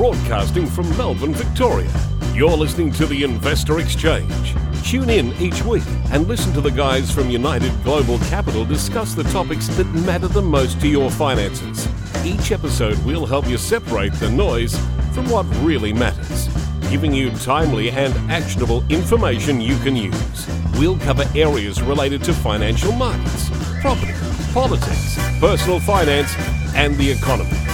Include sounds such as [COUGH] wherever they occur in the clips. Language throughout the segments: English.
broadcasting from Melbourne, Victoria. You're listening to the Investor Exchange. Tune in each week and listen to the guys from United Global Capital discuss the topics that matter the most to your finances. Each episode will help you separate the noise from what really matters, giving you timely and actionable information you can use. We'll cover areas related to financial markets, property, politics, personal finance, and the economy.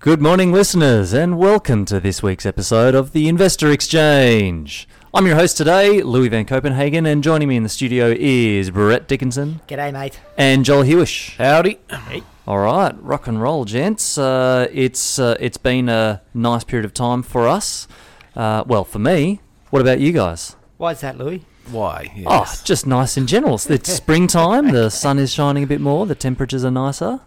Good morning, listeners, and welcome to this week's episode of the Investor Exchange. I'm your host today, Louis Van Copenhagen, and joining me in the studio is Brett Dickinson G'day, mate. and Joel Hewish. Howdy. Hey. All right, rock and roll, gents. Uh, it's uh, it's been a nice period of time for us. Uh, well, for me. What about you guys? Why is that, Louis? Why? Oh, just nice in general. It's [LAUGHS] springtime. The sun is shining a bit more. The temperatures are nicer.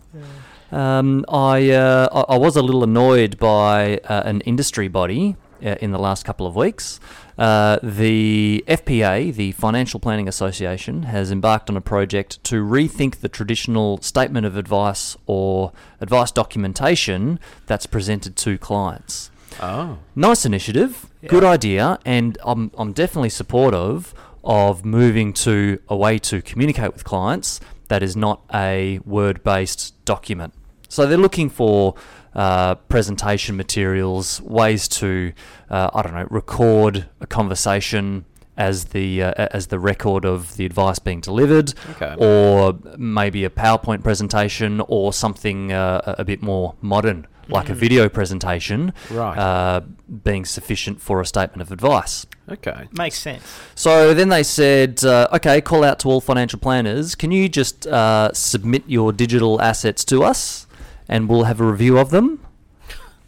Um, I, uh, I was a little annoyed by uh, an industry body uh, in the last couple of weeks. Uh, the FPA, the Financial Planning Association, has embarked on a project to rethink the traditional statement of advice or advice documentation that's presented to clients oh. nice initiative, good idea, and I'm, I'm definitely supportive of moving to a way to communicate with clients that is not a word based document. So they're looking for uh, presentation materials, ways to, uh, I don't know, record a conversation as the uh, as the record of the advice being delivered, Okay. or maybe a PowerPoint presentation, or something uh, a a bit more modern, like a video presentation, Right. uh, being sufficient for a statement of advice. Okay. Makes sense. So then they said, uh, okay, call out to all financial planners. Can you just uh, submit your digital assets to us, and we'll have a review of them?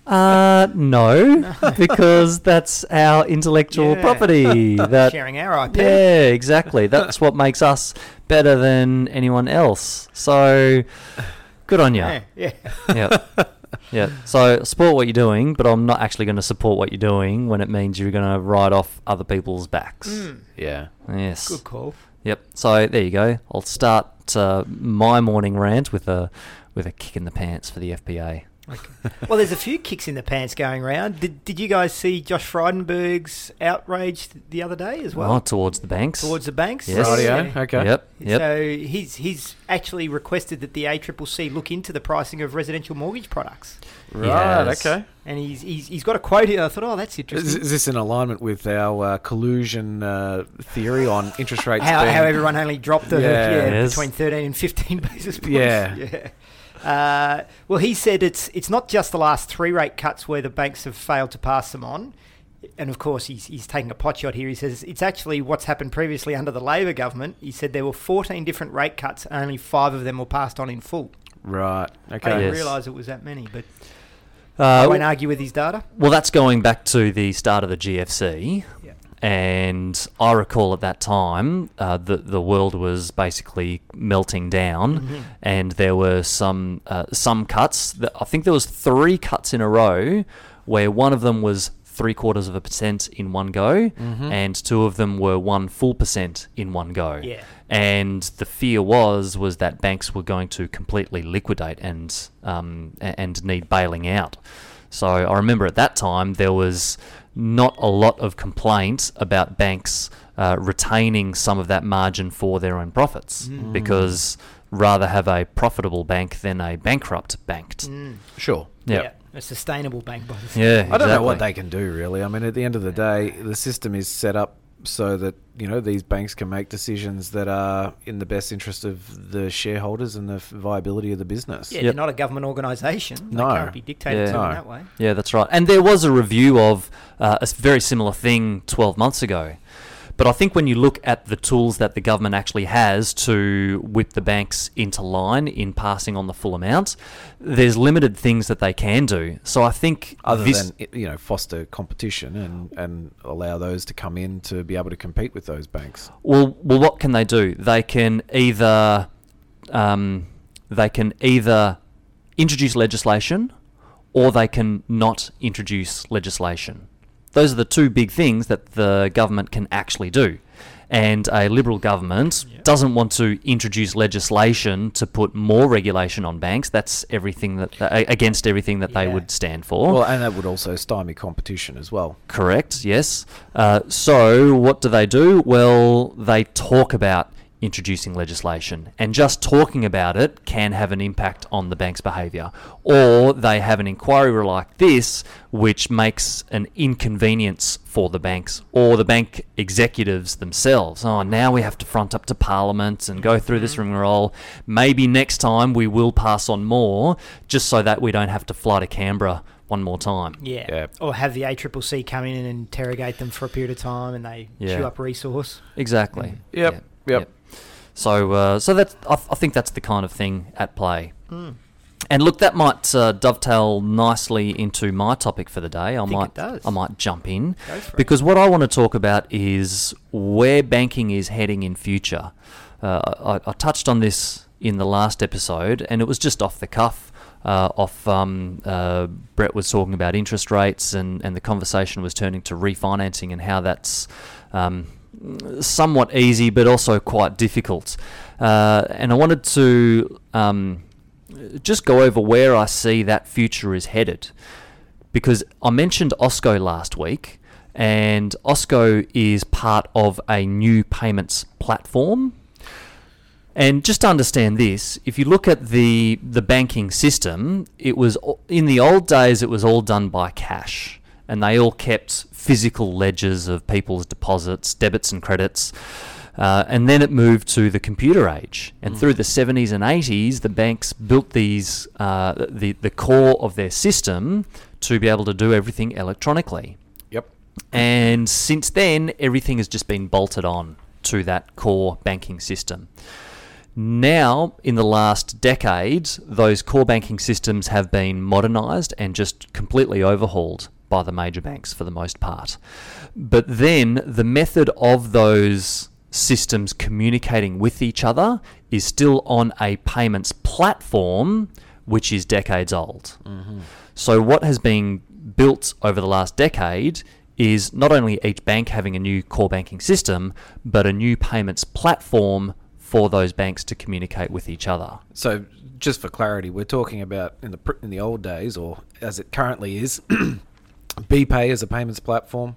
Uh, no, [LAUGHS] because that's our intellectual Yeah. property. [LAUGHS] That Sharing our IP. yeah, exactly. That's what makes us better than anyone else. So, good on you. Yeah. yeah. Yeah. Yeah. So support what you're doing, but I'm not actually going to support what you're doing when it means you're going to ride off other people's backs. Mm, Yeah. Yes. good call. Yep. So there you go. I'll start uh, my morning rant with a with a kick in the pants for the FPA. Well, there's a few kicks in the pants going around. Did, did you guys see Josh Frydenberg's outrage the other day as well? Well, towards the banks. Towards the banks? Yes. Rightio. Yeah. Okay. Yep. Yep. So he's he's actually requested that the ACCC look into the pricing of residential mortgage products, Right. Yes. Okay. and he's he's, he's got a quote here. I thought, oh, that's interesting. is this in alignment with our uh, collusion uh, theory on interest rates? how, being, how everyone only dropped the, Yeah. yeah, Yes. between 13 and 15 basis points. Yeah. [LAUGHS] yeah. Uh, well, he said it's it's not just the last three rate cuts where the banks have failed to pass them on. And of course, he's, he's taking a pot shot here. He says it's actually what's happened previously under the Labor government. He said there were 14 different rate cuts, and only five of them were passed on in full. Right. I Okay. didn't Yes. realise it was that many, but I Uh, won't argue with his data. Well, that's going back to the start of the GFC. And I recall at that time, uh, the the world was basically melting down, Mm-hmm. and there were some uh, some cuts. That, I think there was three cuts in a row, where one of them was three quarters of a percent in one go, and two of them were one full percent in one go. Yeah. And the fear was was that banks were going to completely liquidate and um, and need bailing out. So I remember at that time there was not a lot of complaint about banks uh, retaining some of that margin for their own profits because rather have a profitable bank than a bankrupt banked. Mm. Sure. Yeah. a sustainable bank by the Yeah, I don't know what they can do really. I mean, at the end of the day, the system is set up so that you know these banks can make decisions that are in the best interest of the shareholders and the viability of the business. Yeah, Yep. they're not a government organisation. They No. can't be dictated Yeah. to No. in that way. Yeah, that's right. And there was a review of uh, a s- very similar thing 12 months ago. But I think when you look at the tools that the government actually has to whip the banks into line in passing on the full amount, there's limited things that they can do. So I think Other this, than you know foster competition and, and allow those to come in to be able to compete with those banks. Well, well, what can they do? They can either um, they can either introduce legislation, or they can not introduce legislation. Those are the two big things that the government can actually do. and a Liberal government doesn't want to introduce legislation to put more regulation on banks. That's everything that against everything that they would stand for. Well, and that would also stymie competition as well. Correct, yes. Uh, so, what do they do? Well, they talk about introducing legislation, and just talking about it can have an impact on the bank's behaviour. Or they have an inquiry like this, which makes an inconvenience for the banks or the bank executives themselves. Oh, now we have to front up to Parliament and go through this ring rigmarole. Maybe next time we will pass on more, just so that we don't have to fly to Canberra one more time. Yeah. Yeah. Or have the ACCC come in and interrogate them for a period of time and they Yeah. chew up resource. Exactly. Mm. Yep, yep. So, uh, so that's I, I think that's the kind of thing at play. And look, that might uh, dovetail nicely into my topic for the day. I think might. I might jump in Go for it. because what I want to talk about is where banking is heading in future. Uh, I, I touched on this in the last episode, and it was just off the cuff. Uh, off, um, uh, Brett was talking about interest rates, and, and the conversation was turning to refinancing and how that's um, somewhat easy, but also quite difficult. Uh, and I wanted to um, just go over where I see that future is headed. Because I mentioned Osko last week, and Osko is part of a new payments platform. And just to understand this, if you look at the the banking system, it was in the old days it was all done by cash, and they all kept physical ledgers of people's deposits, debits and credits. Uh, and then it moved to the computer age, and through the 70s and 80s, the banks built these uh, the the core of their system to be able to do everything electronically. Yep. And since then, everything has just been bolted on to that core banking system. Now, in the last decade, those core banking systems have been modernized and just completely overhauled by the major banks for the most part. But then the method of those systems communicating with each other is still on a payments platform which is decades old. Mm-hmm. So, what has been built over the last decade is not only each bank having a new core banking system, but a new payments platform for those banks to communicate with each other. So, just for clarity, we're talking about in the in the old days, or as it currently is, [CLEARS THROAT] BPay is a payments platform,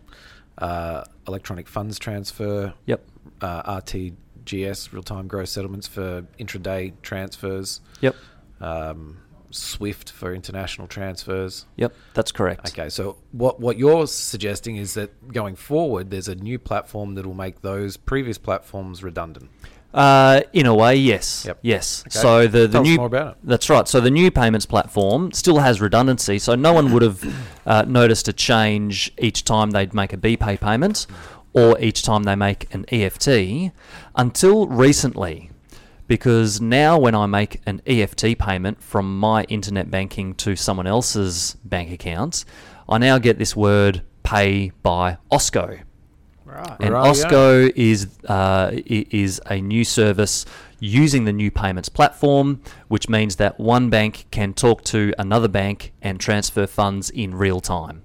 uh, electronic funds transfer, Yep. uh, RTGS, real time gross settlements for intraday transfers, Yep. um, SWIFT for international transfers. Yep. That's correct. Okay, so what what you're suggesting is that going forward, there's a new platform that will make those previous platforms redundant. Uh, in a way, yes. Yep. Yes. Okay. So the, the Tell new more about it. That's right. So the new payments platform still has redundancy. So no one would have uh, noticed a change each time they'd make a BPay payment or each time they make an EFT until recently. Because now, when I make an EFT payment from my internet banking to someone else's bank account, I now get this word pay by Osko. Right. And Rightio. Osko is uh, is a new service using the new payments platform, which means that one bank can talk to another bank and transfer funds in real time.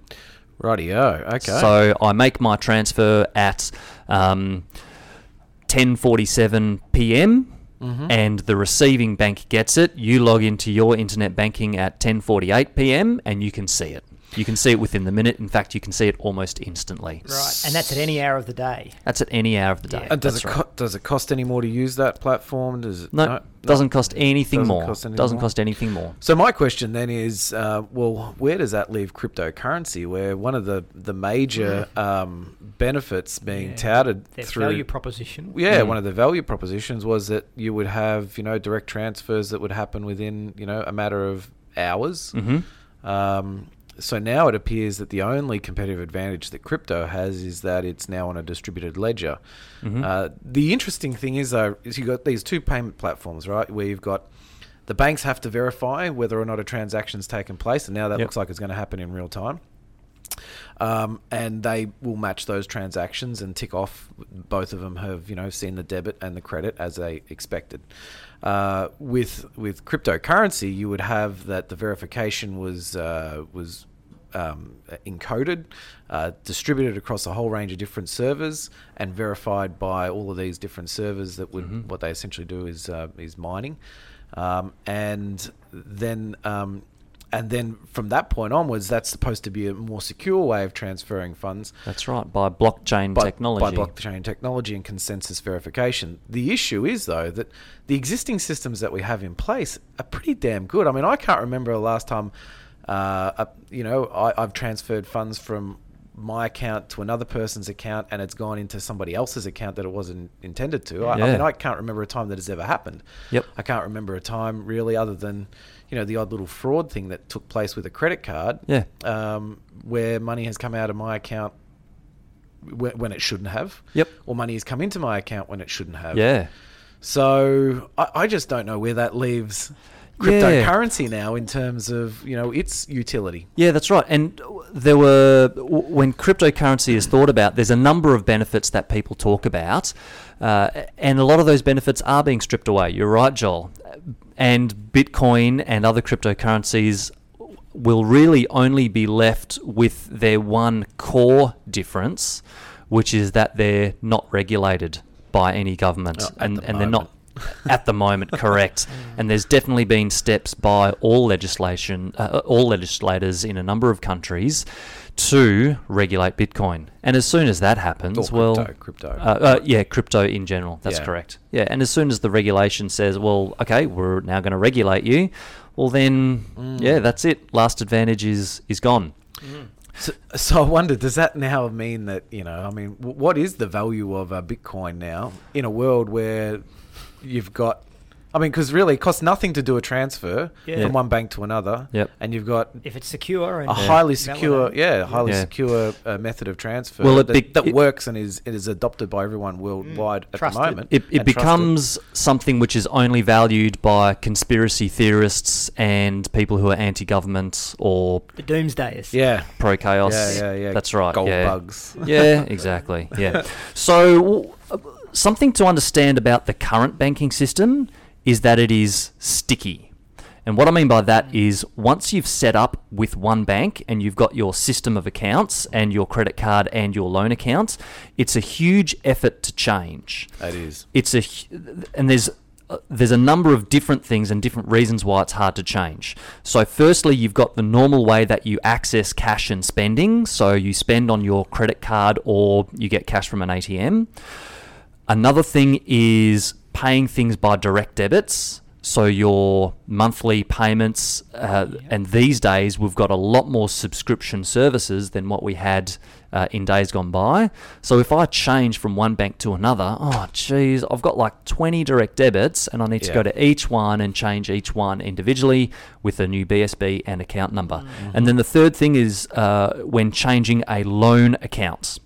Rightio. Okay. So I make my transfer at um, 10:47 p.m. Mm-hmm. and the receiving bank gets it. You log into your internet banking at 10:48 p.m. and you can see it. You can see it within the minute. In fact, you can see it almost instantly. Right. And that's at any hour of the day. That's at any hour of the day. Yeah. and does That's it right. co- does it cost any more to use that platform? Does it? No, doesn't cost anything Doesn't more. cost anything doesn't more? cost anything more. So my question then is, uh, well, where does that leave cryptocurrency? Where one of the the major um, benefits being Yeah. touted Their through value proposition. yeah, Mm. one of the value propositions was that you would have you know direct transfers that would happen within you know a matter of hours. hmm Um, so now it appears that the only competitive advantage that crypto has is that it's now on a distributed ledger. Mhm. Uh, the interesting thing is though is you've got these two payment platforms, right? Where you've got the banks have to verify whether or not a transaction's taken place, and now that Yep. looks like it's going to happen in real time. Um, and they will match those transactions and tick off. Both of them have you know seen the debit and the credit as they expected. Uh, with with cryptocurrency, you would have that the verification was uh, was um, encoded, uh, distributed across a whole range of different servers, and verified by all of these different servers that would what they essentially do is uh, is mining, um, and then. Um, and then from that point onwards, that's supposed to be a more secure way of transferring funds That's right, by blockchain by, technology. by blockchain technology and consensus verification. The issue is though that the existing systems that we have in place are pretty damn good. I mean, I can't remember the last time, uh, you know, I, I've transferred funds from my account to another person's account and it's gone into somebody else's account that it wasn't intended to. I, I mean, I can't remember a time that has ever happened. Yep. I can't remember a time really other than, you know, the odd little fraud thing that took place with a credit card. Yeah. Um, where money has come out of my account when, when it shouldn't have. Yep. Or money has come into my account when it shouldn't have. yeah. So I, I just don't know where that leaves Yeah. cryptocurrency now in terms of you know its utility. Yeah, that's right. And there were when cryptocurrency is thought about, there's a number of benefits that people talk about, uh, and a lot of those benefits are being stripped away. You're right, Joel. And Bitcoin and other cryptocurrencies will really only be left with their one core difference, which is that they're not regulated by any government, Oh, and the and they're not. At the moment, [LAUGHS] correct. And there's definitely been steps by all legislation, uh, all legislators in a number of countries to regulate Bitcoin. And as soon as that happens, Or well, crypto, crypto. Uh, uh, yeah, crypto in general. That's Yeah. correct. Yeah, and as soon as the regulation says, well, okay, we're now going to regulate you, well then, Mm. yeah, that's it. Last advantage is is gone. So, so I wonder, does that now mean that you know? I mean, w- what is the value of a Bitcoin now in a world where you've got? I mean, because really, it costs nothing to do a transfer Yeah. from one bank to another. Yep. And you've got If it's secure and a highly secure, validated. yeah, highly Yeah. secure uh, method of transfer Well, it that, be- that it- works and is it is adopted by everyone worldwide at Trusted. the moment. It, it and trusted. becomes something which is only valued by conspiracy theorists and people who are anti-government or the doomsdayers. yeah, pro-chaos. yeah, yeah, yeah. That's right. Gold yeah. bugs. Yeah, [LAUGHS] exactly. Yeah. So, uh, something to understand about the current banking system is that it is sticky. And what I mean by that is once you've set up with one bank and you've got your system of accounts and your credit card and your loan accounts, it's a huge effort to change That is. it's a and there's uh, there's a number of different things and different reasons why it's hard to change. So firstly, you've got the normal way that you access cash and spending, so you spend on your credit card or you get cash from an ATM. Another thing is paying things by direct debits. So your monthly payments, uh, and these days we've got a lot more subscription services than what we had uh, in days gone by. So if I change from one bank to another, oh geez, I've got like 20 direct debits, and I need to go to each one and change each one individually with a new BSB and account number. And then the third thing is uh, when changing a loan account.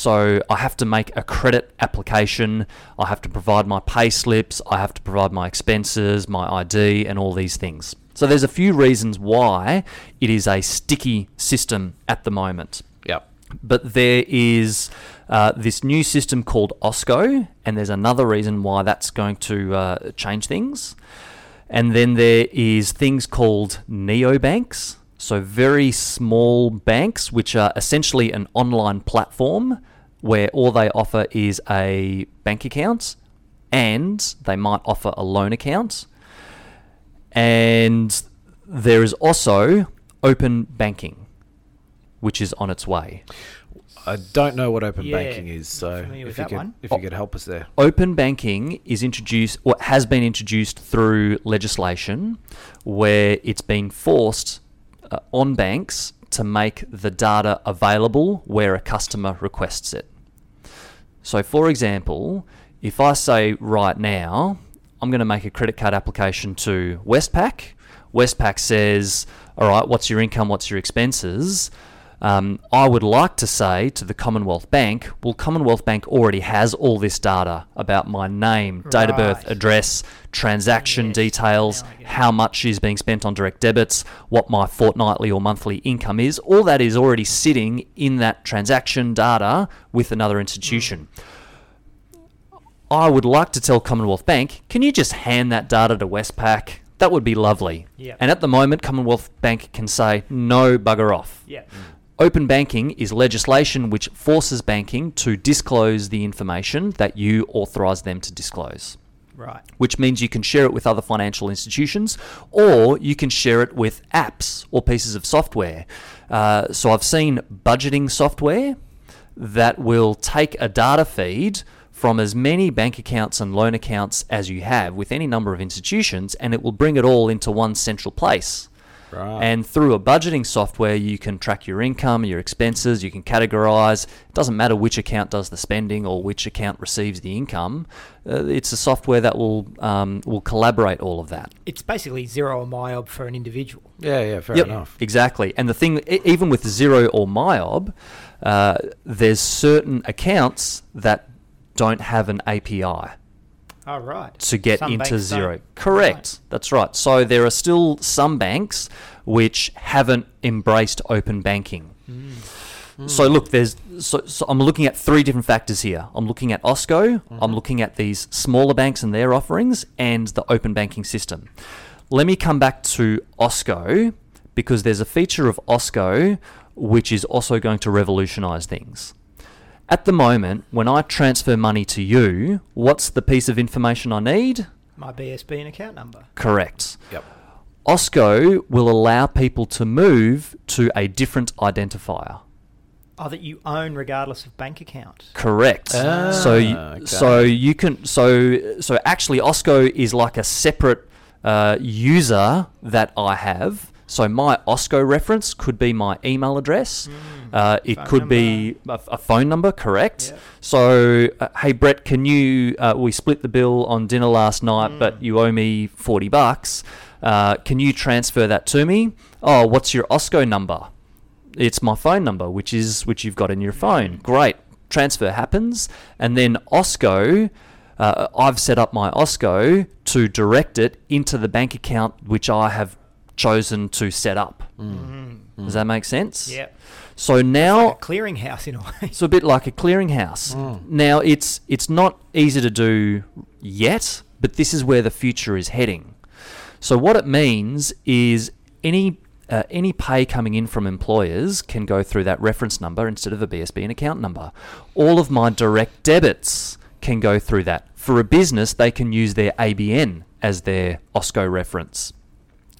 So I have to make a credit application. I have to provide my pay slips. I have to provide my expenses, my ID, and all these things. So there's a few reasons why it is a sticky system at the moment. Yep. But there is uh, this new system called Osko, and there's another reason why that's going to uh, change things. And then there is things called neobanks, so very small banks, which are essentially an online platform where all they offer is a bank account, and they might offer a loan account. And there is also open banking, which is on its way. I don't know what open Yeah, banking is, so if you that could one. if you could help us there. Open banking is introduced, or has been introduced through legislation, where it's been forced uh, on banks to make the data available where a customer requests it. So, for example, if I say right now, I'm going to make a credit card application to Westpac, Westpac says, All right, what's your income? What's your expenses? Um, I would like to say to the Commonwealth Bank, well, Commonwealth Bank already has all this data about my name, date of birth, address, transaction Yes, details, now I get it. how much is being spent on direct debits, what my fortnightly or monthly income is. All that is already sitting in that transaction data with another institution. I would like to tell Commonwealth Bank, can you just hand that data to Westpac? That would be lovely. Yeah. And at the moment, Commonwealth Bank can say no, bugger off. Yeah. Open banking is legislation which forces banking to disclose the information that you authorise them to disclose Right. which means you can share it with other financial institutions or you can share it with apps or pieces of software. Uh, so I've seen budgeting software that will take a data feed from as many bank accounts and loan accounts as you have with any number of institutions and it will bring it all into one central place. Right. And through a budgeting software, you can track your income, your expenses, you can categorize. It doesn't matter which account does the spending or which account receives the income. Uh, it's a software that will um, will collaborate all of that. It's basically Xero or MYOB for an individual. yeah, yeah, fair Yep, enough. Exactly. And the thing, even with Xero or MYOB, uh, there's certain accounts that don't have an API Oh, right. to get Some into Xero. don't. Correct. Right. That's right. So there are still some banks which haven't embraced open banking. Mm. So look, there's so, so I'm looking at three different factors here. I'm looking at Osko, mm-hmm. I'm looking at these smaller banks and their offerings, and the open banking system. Let me come back to Osko because there's a feature of Osko which is also going to revolutionize things. At the moment, when I transfer money to you, what's the piece of information I need? My BSB and account number. Correct. Yep. Osko will allow people to move to a different identifier. Oh, that you own regardless of bank account. Correct. Ah, so okay. so you can so so actually Osko is like a separate uh, user that I have. So my Osko reference could be my email address. Uh, it could be a, a phone number, correct? So, uh, hey Brett, can you? Uh, we split the bill on dinner last night, but you owe me forty bucks. Uh, can you transfer that to me? Oh, what's your Osko number? It's my phone number, which is which you've got in your phone. Great, transfer happens, and then Osko. Uh, I've set up my Osko to direct it into the bank account which I have chosen to set up. Does that make sense? Yeah. So now Like clearinghouse in a way. it's a bit like a clearinghouse. Now it's it's not easy to do yet, but this is where the future is heading. So what it means is any uh, any pay coming in from employers can go through that reference number instead of a BSB and account number. All of my direct debits can go through that. For a business, they can use their ABN as their Osko reference.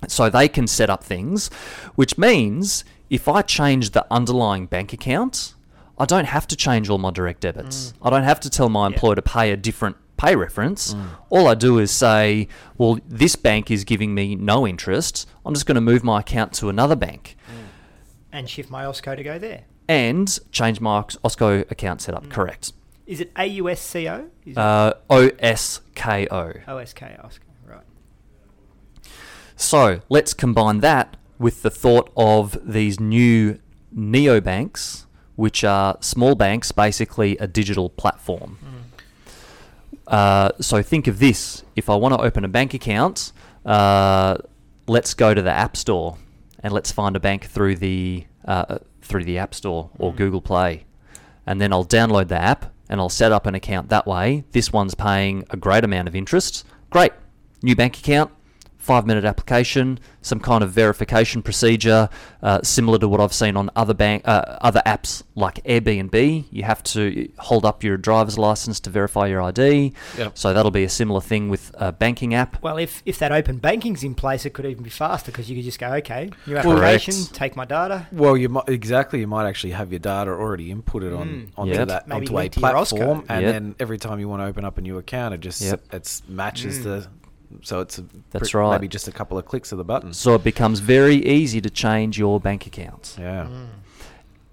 So they can set up things, which means if I change the underlying bank account, I don't have to change all my direct debits. Mm. I don't have to tell my employer to pay a different pay reference. Mm. All I do is say, well, this bank is giving me no interest. I'm just going to move my account to another bank mm. and shift my Osko to go there. and change my Os- Osko account setup. Correct. Is it AUSCO? Is Uh, OSKO. OSK OSCO? Right. So let's combine that with the thought of these new neobanks, which are small banks, basically a digital platform. Uh, so think of this: if I want to open a bank account, uh, let's go to the App Store and let's find a bank through the uh, through the App Store or Google Play, and then I'll download the app and I'll set up an account that way. This one's paying a great amount of interest. Great, new bank account. Five minute application, some kind of verification procedure, uh, similar to what I've seen on other bank, uh, other apps like Airbnb. You have to hold up your driver's license to verify your ID. Yep. So that'll be a similar thing with a banking app. Well, if, if that open banking's in place, it could even be faster because you could just go, okay, new Correct. take my data. Well, you might exactly. You might actually have your data already inputted on Mm. onto Yep. that Maybe onto a link to your Osko. platform, and Yep. then every time you want to open up a new account, it just Yep. it's matches Mm. the. So it's a, That's pr- right. Maybe just a couple of clicks of the button. So it becomes very easy to change your bank account. Yeah. Mm.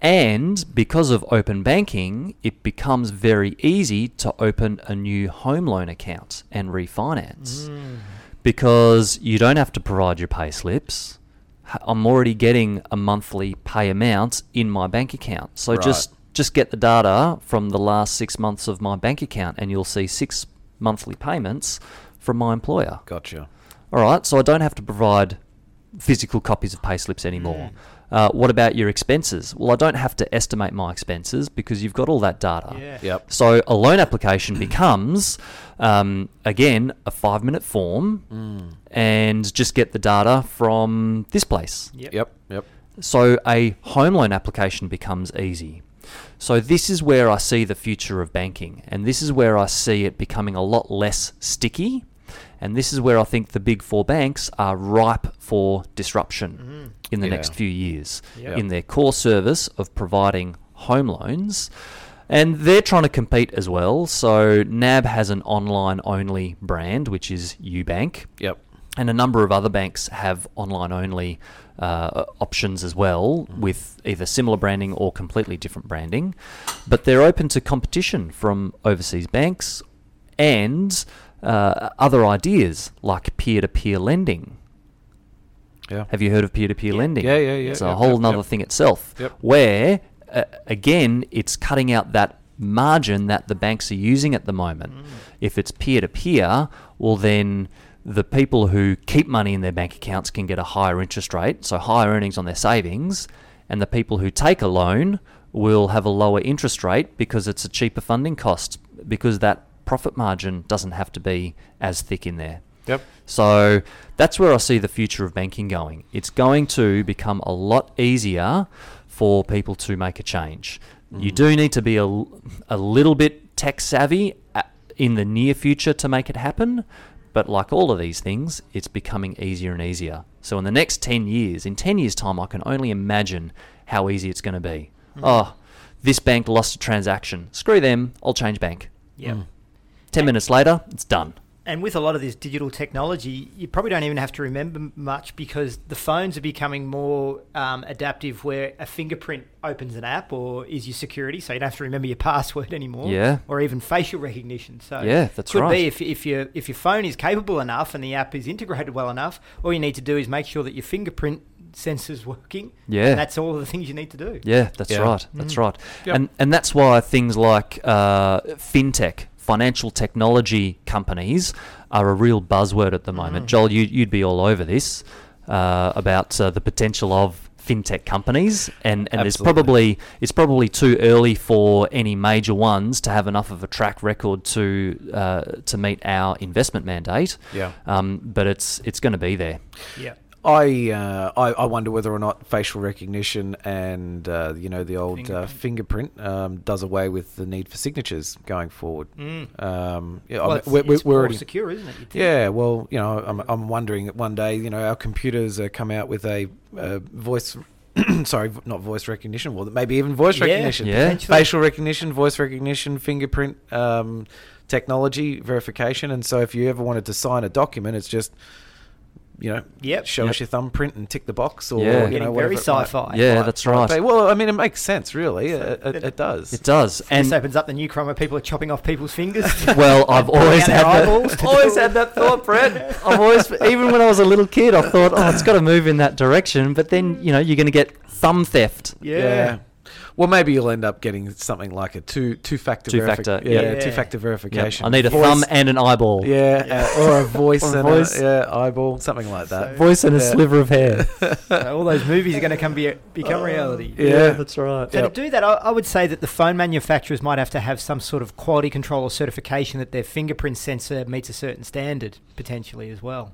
And because of open banking, it becomes very easy to open a new home loan account and refinance. Mm. Because you don't have to provide your pay slips. H- I'm already getting a monthly pay amount in my bank account. So Right. just just get the data from the last 6 months of my bank account and you'll see 6 monthly payments from my employer. Gotcha. All right, so I don't have to provide physical copies of payslips anymore. Uh, what about your expenses? Well, I don't have to estimate my expenses because you've got all that data. Yeah. Yep. So a loan application [COUGHS] becomes, um, again, a five minute form Mm. and just get the data from this place. Yep. Yep. Yep. So a home loan application becomes easy. So this is where I see the future of banking, and this is where I see it becoming a lot less sticky. And this is where I think the big four banks are ripe for disruption in the Yeah. next few years Yep. in their core service of providing home loans. And they're trying to compete as well. So NAB has an online only brand, which is Ubank Yep. and a number of other banks have online only uh, options as well with either similar branding or completely different branding but they're open to competition from overseas banks and uh, other ideas like peer-to-peer lending Yeah. have you heard of peer-to-peer lending Yeah, yeah, yeah, it's yep, a whole yep, nother yep. thing itself Yep. where uh, again it's cutting out that margin that the banks are using at the moment Mm. if it's peer-to-peer well then the people who keep money in their bank accounts can get a higher interest rate so higher earnings on their savings and the people who take a loan will have a lower interest rate because it's a cheaper funding cost because that profit margin doesn't have to be as thick in there Yep. so that's where I see the future of banking going. It's going to become a lot easier for people to make a change. You mm. do need to be a, a little bit tech savvy uh, in the near future to make it happen. But like all of these things, it's becoming easier and easier. So in the next 10 years, in 10 years' time, I can only imagine how easy it's going to be. Mm. Oh, this bank lost a transaction. Screw them. I'll change bank. Yep. Mm. 10 minutes later, it's done. And with a lot of this digital technology, you probably don't even have to remember much because the phones are becoming more um, adaptive where a fingerprint opens an app or is your security, so you don't have to remember your password [LAUGHS] anymore. Yeah. Or even facial recognition. So Yeah, that's could right. be if, if, your, if your phone is capable enough and the app is integrated well enough, all you need to do is make sure that your fingerprint sensor's working. Yeah. And that's all the things you need to do. Yeah, that's Yeah. right. That's right. Yep. And and that's why things like uh, fintech, financial technology companies, are a real buzzword at the moment. Joel, you, you'd be all over this uh, about uh, the potential of fintech companies, and, and there's probably it's probably too early for any major ones to have enough of a track record to uh, to meet our investment mandate. Yeah. Um, but it's it's going to be there. Yeah. I, uh, I I wonder whether or not facial recognition and uh, you know the old uh, fingerprint um, does away with the need for signatures going forward. Um, yeah, I mean, it's, we're, we're it's we're more already secure, isn't it? yeah. Well, you know, I'm I'm wondering that one day you know our computers uh, come out with a uh, voice. [CLEARS THROAT] sorry, not voice recognition. Well, maybe even voice Yeah, recognition. Yeah. potentially. facial recognition, voice recognition, fingerprint um, technology verification. And so, if you ever wanted to sign a document, it's just you know, Yep. show Yep. us your thumbprint and tick the box, or Yeah. you know, very whatever it might- sci-fi. Yeah, might- that's right. be. Well, I mean, it makes sense, really. It, it, it does. It does. This And opens up the new crime where people are chopping off people's fingers. [LAUGHS] Well, I've always had that. [LAUGHS] Always had that thought, Brett. [LAUGHS] I've always, even when I was a little kid, I thought, oh, it's got to move in that direction. But then, you know, you're going to get thumb theft. Yeah. yeah. Well, maybe you'll end up getting something like a two two factor Two-factor, yeah, yep. two factor Yep. verification. I need a Voice- thumb and an eyeball. yeah, uh, or a voice Or a and voice. A, yeah eyeball, something like that. Voice and a sliver of hair. [LAUGHS] So all those movies are going to come be, become reality. Yeah. that's right. So Yep. to do that, I, I would say that the phone manufacturers might have to have some sort of quality control or certification that their fingerprint sensor meets a certain standard, potentially as well.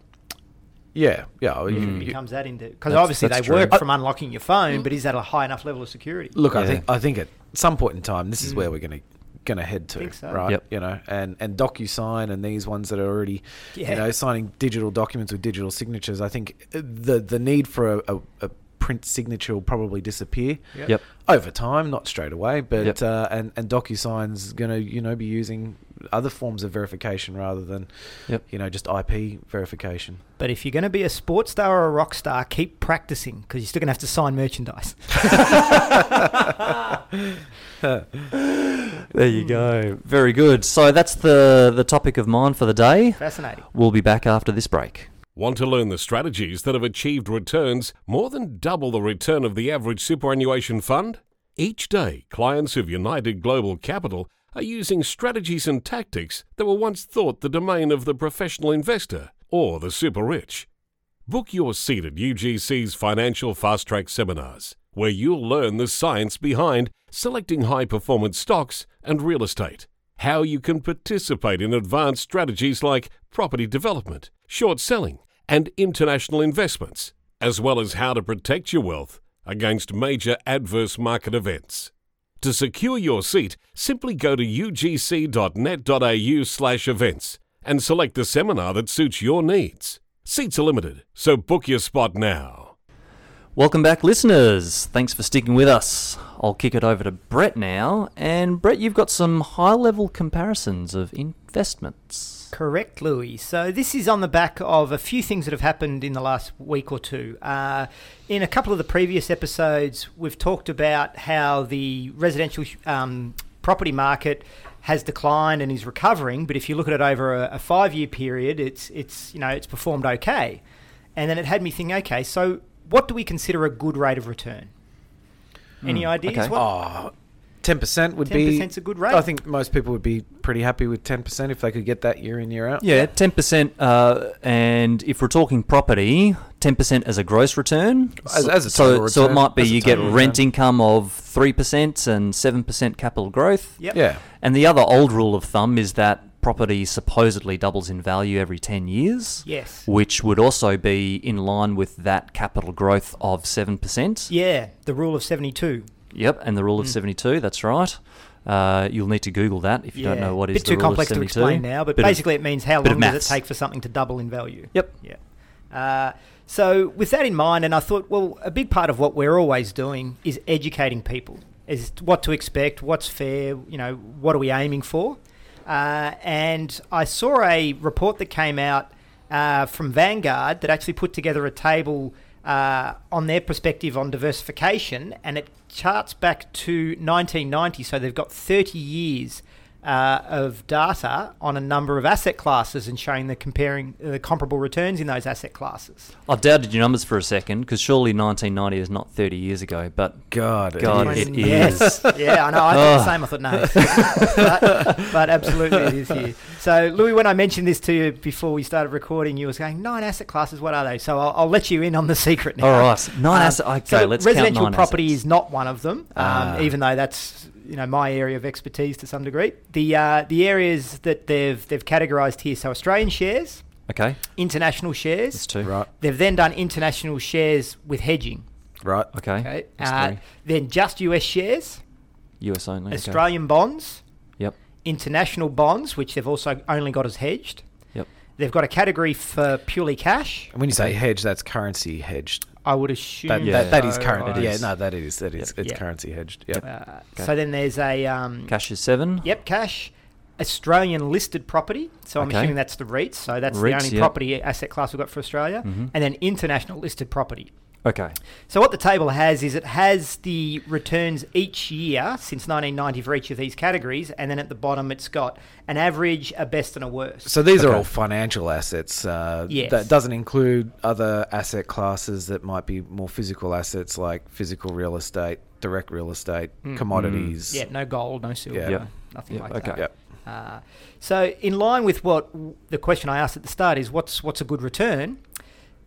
Yeah, yeah. well, you- Mm. you- Becomes that into because obviously that's they true. work from unlocking your phone, but is that a high enough level of security? Look, I think I think at some point in time, this is where we're going to going to head to, Think so. right? Yep. You know, and and DocuSign and these ones that are already, Yeah. you know, signing digital documents with digital signatures. I think uh, the the need for a, a, a print signature will probably disappear Yep. Yep. over time, not straight away. But Yep. uh, and and DocuSign's going to you know be using other forms of verification rather than Yep. you know just IP verification. But if you're going to be a sports star or a rock star, keep practicing because you're still going to have to sign merchandise. [LAUGHS] There you go. Very good. So that's the, the topic of mine for the day. Fascinating. We'll be back after this break. Want to learn the strategies that have achieved returns more than double the return of the average superannuation fund? Each day, clients of United Global Capital are using strategies and tactics that were once thought the domain of the professional investor or the super rich. Book your seat at UGC's Financial Fast Track seminars, where you'll learn the science behind selecting high performance stocks and real estate, how you can participate in advanced strategies like property development, short selling, and international investments, as well as how to protect your wealth against major adverse market events. To secure your seat, simply go to ugc.net.au slash events and select the seminar that suits your needs. Seats are limited, so book your spot now. Welcome back, listeners. Thanks for sticking with us. I'll kick it over to Brett now. And Brett, you've got some high level comparisons of investments. Correct, Louis. So this is on the back of a few things that have happened in the last week or two. Uh, in a couple of the previous episodes, we've talked about how the residential um, property market has declined and is recovering. But if you look at it over a, a five-year period, it's it's you know it's performed okay. And then it had me think, okay, so what do we consider a good rate of return? Any Hmm, ideas? okay. What, Oh, 10% would be. 10% 's a good rate. I think most people would be pretty happy with 10% if they could get that year in, year out. Yeah, 10%. Uh, and if we're talking property, 10% as a gross return. As- so, as a so, total so it might be you get total rent income of 3% and 7% capital growth. Yep. Yeah. And the other old rule of thumb is that property supposedly doubles in value every 10 years. Yes. Which would also be in line with that capital growth of 7%. Yeah, the rule of 72. Yep, and the rule Mm. of 72, that's right. Uh, you'll need to Google that if you don't know what is bit too complex to explain now, but Bit of- basically it means how long does it take for something to double in value? Yep. Yeah. Uh, so with that in mind, and I thought, well, a big part of what we're always doing is educating people, is what to expect, what's fair, you know, what are we aiming for? Uh, and I saw a report that came out uh, from Vanguard that actually put together a table uh, on their perspective on diversification, and it charts back to 1990. So they've got 30 years uh, of data on a number of asset classes and showing the comparing the comparable returns in those asset classes. I've doubted your numbers for a second because surely 1990 is not 30 years ago, but God. God, is. it Yes. [LAUGHS] yeah, I know. I thought the same. I thought no, [LAUGHS] but, but absolutely it is here. So, Louis, when I mentioned this to you before we started recording, you was going nine asset classes. What are they? So I'll, I'll let you in on the [LAUGHS] secret now. All right, nine Um, asset. Okay, so let's count residential nine property assets. is not one of them, um, Ah. even though that's you know my area of expertise to some degree. The uh, the areas that they've they've categorised here: so Australian shares, Okay, international that's shares. two. Right. They've then done international shares with hedging. Right. Okay, Okay, that's uh, three. then just US shares, US only. okay. Australian bonds, Yep. international bonds, which they've also only got as hedged. Yep. They've got a category for purely cash. And when you say hedge, that's currency hedged. I would assume That, Yeah. that, that is so, current. It Yeah, no, that is. That is. It's Yeah. currency hedged. Yep. Uh, Okay. So then there's a um, Cash is seven. Yep, cash. Australian listed property. So I'm Okay. assuming that's the REITs. So that's REITs, the only yep. property asset class we've got for Australia. Mhm. And then international listed property. Okay. So what the table has is it has the returns each year since 1990 for each of these categories, and then at the bottom it's got an average, a best, and a worst. So these are all financial assets. Uh, Yes. That doesn't include other asset classes that might be more physical assets like physical real estate, direct real estate, Mm. commodities. yeah, no gold, no silver, Yeah. Yep. nothing Yep, like okay. that. Yep. Uh, so, in line with what w- the question I asked at the start is, what's what's a good return?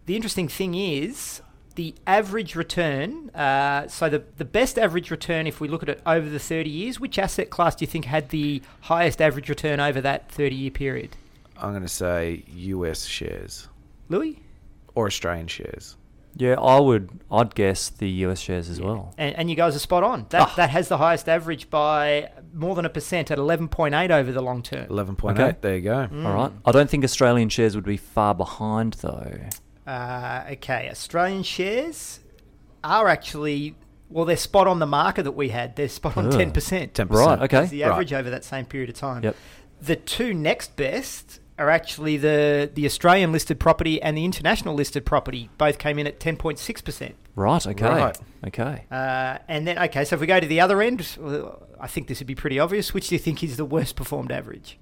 The interesting thing is the average return. Uh, so, the the best average return, if we look at it over the thirty years, which asset class do you think had the highest average return over that thirty year period? I'm going to say US shares Louis or Australian shares. Yeah, I would. I'd guess the US shares as well. and, and you guys are spot on. That Ah. that has the highest average by more than a percent at eleven point eight over the long term. 11.8. Okay. There you go. Mm. All right. I don't think Australian shares would be far behind though. Uh, okay, Australian shares are actually well, they're spot on the marker that we had. They're spot on ten percent. 10%. Right. Okay. the average over that same period of time. Yep. The two next best are actually the the Australian listed property and the international listed property. Both came in at ten point six percent. Right. Okay. Right. Okay. Uh, and then okay, so if we go to the other end, I think this would be pretty obvious. Which do you think is the worst performed average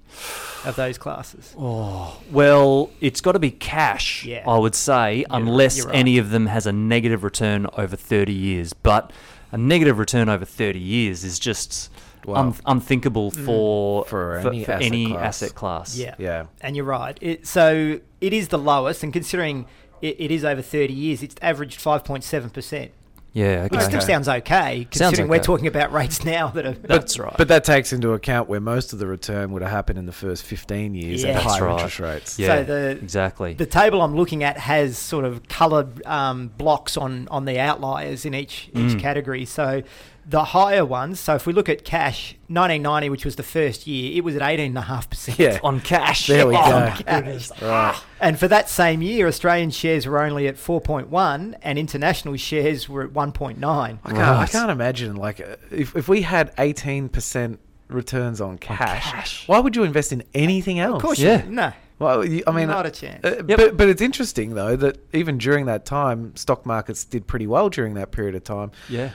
of those classes? Oh well, it's got to be cash. Yeah. I would say, unless you're right. any of them has a negative return over thirty years. But a negative return over thirty years is just Wow. un- unthinkable Mm. for For for, any for asset any class. asset class. Yeah. Yeah. And you're right. It, so it is the lowest, and considering it, it is over 30 years. It's averaged 5.7%. Yeah, Which okay. still sounds okay, Sounds considering we're talking about rates now that are. That's right. But that takes into account where most of the return would have happened in the first 15 years Yeah. at That's higher right. interest rates. yeah, so the- exactly. The table I'm looking at has sort of coloured um, blocks on, on the outliers in each each Mm. category. So the higher ones. So if we look at cash, 1990, which was the first year, it was at 18.5 percent. Yeah. on cash. There we [LAUGHS] On go. cash. Right. And for that same year, Australian shares were only at 4.1, and international shares were at 1.9. I can't, I can't imagine like uh, if, if we had 18% returns on cash, cash. why would you invest in anything else? Of course, Yeah. you, no, Well, you, I mean, not uh, a chance. uh, Yep. but but it's interesting though that even during that time, stock markets did pretty well during that period of time. Yeah.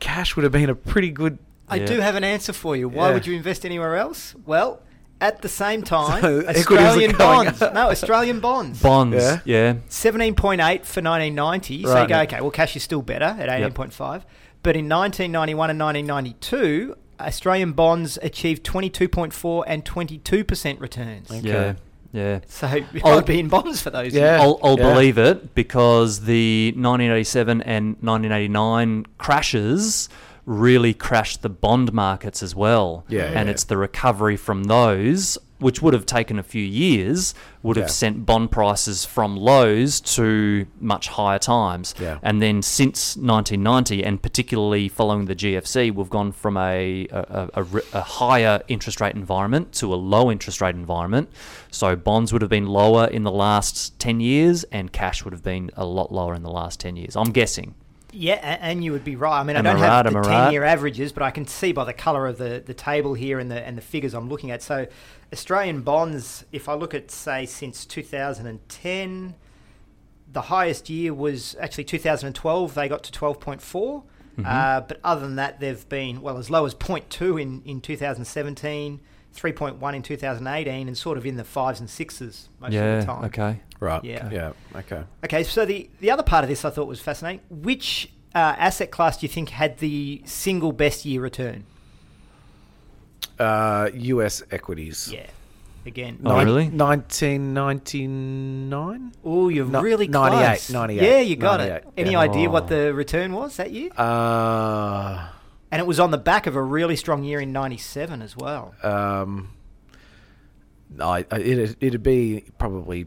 But cash would have been a pretty good. I Yeah. do have an answer for you. Why Yeah. would you invest anywhere else? Well, at the same time, So Australian bonds. No, Australian bonds. Bonds. Yeah. Yeah. 17.8 for 1990. So you go, okay, well, cash is still better at 18.5. But in 1991 and 1992, Australian bonds achieved 22.4 and 22% returns. Okay. Yeah. Yeah. So [LAUGHS] you I'll- might be in bonds for those. Yeah. I'll, I'll yeah. believe it because the 1987 and 1989 crashes really crashed the bond markets as well. Yeah, And yeah. it's the recovery from those, which would have taken a few years, would Yeah. have sent bond prices from lows to much higher times. Yeah. And then since 1990, and particularly following the GFC, we've gone from a, a, a- a a higher interest rate environment to a low interest rate environment. So bonds would have been lower in the last 10 years, and cash would have been a lot lower in the last 10 years. I'm guessing. Yeah, and you would be right. I mean, Am I I don't right? have the ten-year averages, but I can see by the colour of the, the table here and the and the figures I'm looking at. So, Australian bonds, if I look at say since 2010, the highest year was actually 2012. They got to 12.4. Mm-hmm. Uh, but other than that, they've been well as low as 0.2 in in 2017, 3.1 in 2018, and sort of in the fives and sixes most of yeah. the time. Okay. Right. Yeah. Yeah. Okay. Okay, so the, the other part of this I thought was fascinating. Which uh, asset class do you think had the single best year return? Uh, U.S. equities. Yeah, again. Oh, really? 1999. Oh, you're No, really 98, close. 98, Yeah, you got it. Any yeah. idea Oh. what the return was that year? Uh, And it was on the back of a really strong year in '97 as well. um, I, I- it'd, it'd be probably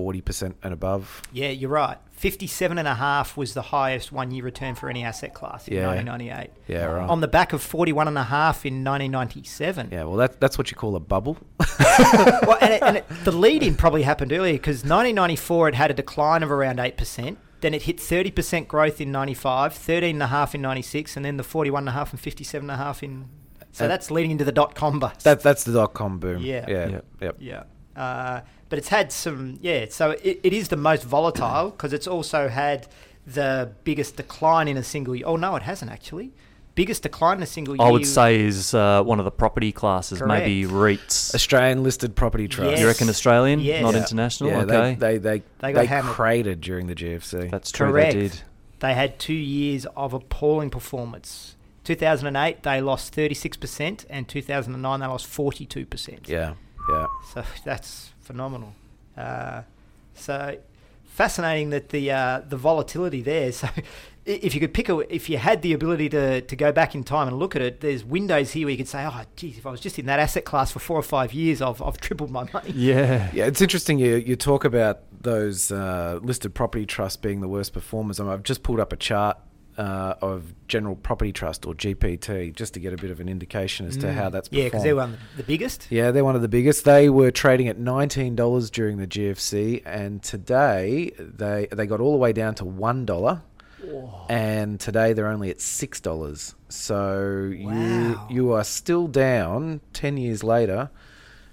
40% and above. Yeah, you're right. 57 and a half was the highest one-year return for any asset class in Yeah. 1998. Yeah, right. On the back of 41 and a half in 1997. yeah, well, that, that's what you call a bubble. [LAUGHS] well, and, it, and it, the lead in probably happened earlier because 1994 it had a decline of around 8%. Then it hit 30% growth in 95, 13.5 in 96, and then the 41.5 and 57.5 in. So And- that's leading into the dot com bust. That, that's the dot com boom. Yeah. Yeah. Yep. Yep. yeah. Uh, but it's had some, yeah, so it, it is the most volatile because it's also had the biggest decline in a single year. Oh, no, it hasn't actually. Biggest decline in a single year. I would say is uh, one of the property classes, maybe REITs. Australian listed property trust. Yes. You reckon Australian, Yes. not Yeah. international? Yeah, okay. they, they, they, They they, got hammered. cratered during the GFC. That's true. Correct. They did. They had two years of appalling performance. 2008, they lost 36%, and 2009, they lost 42%. yeah. Yeah. So that's phenomenal. Uh, so fascinating that the uh, the volatility there. [LAUGHS] So if you could pick a, if you had the ability to, to go back in time and look at it, there's windows here where you could say, oh, geez, if I was just in that asset class for four or five years, I've, I've tripled my money. Yeah. [LAUGHS] Yeah, it's interesting. You you talk about those uh, listed property trusts being the worst performers. I mean, I've just pulled up a chart uh, of General Property Trust or GPT just to get a bit of an indication as to how that's Mm. Yeah, because they're one of the biggest. Yeah, they're one of the biggest. They were trading at nineteen dollars during the GFC, and today they they got all the way down to one dollar, and today they're only at six dollars. So Wow. you you are still down ten years later.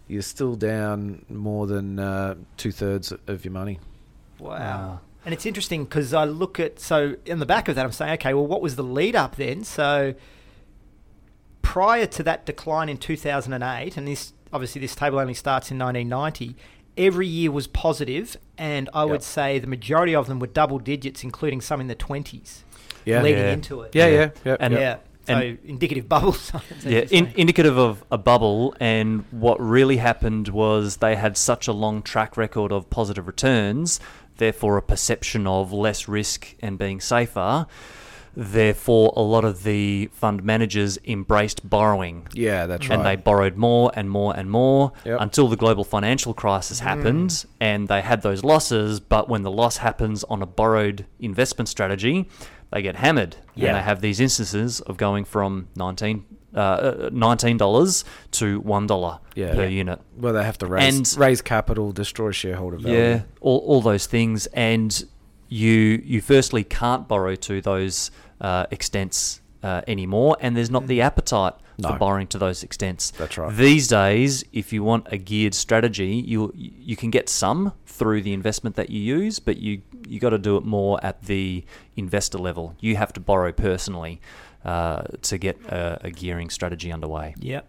You're still down more than uh, two thirds of your money. Wow. Wow. And it's interesting because I look at so in the back of that I'm saying okay well what was the lead up then so prior to that decline in 2008 and this obviously this table only starts in 1990 every year was positive and I would say the majority of them were double digits including some in the 20s Yeah, leading Yeah. into it yeah, Yeah. yeah, yeah. And- yeah yeah. so and- indicative bubble signs as Yeah, in, indicative of a bubble. And what really happened was they had such a long track record of positive returns therefore a perception of less risk and being safer. Therefore, a lot of the fund managers embraced borrowing Yeah, that's right. and they borrowed more and more and more Yep. until the global financial crisis mm. happened and they had those losses. But when the loss happens on a borrowed investment strategy, they get hammered. Yeah. And they have these instances of going from 19 uh, $19 to $1 Yeah. per unit. well, they have to raise And- raise capital, destroy shareholder value. Yeah, all, all those things, and you you firstly can't borrow to those uh, extents uh, anymore, and there's not the appetite for borrowing to those extents. That's right. These days, if you want a geared strategy, you you can get some through the investment that you use, but you you got to do it more at the investor level. You have to borrow personally uh, to get a, a gearing strategy underway. Yep.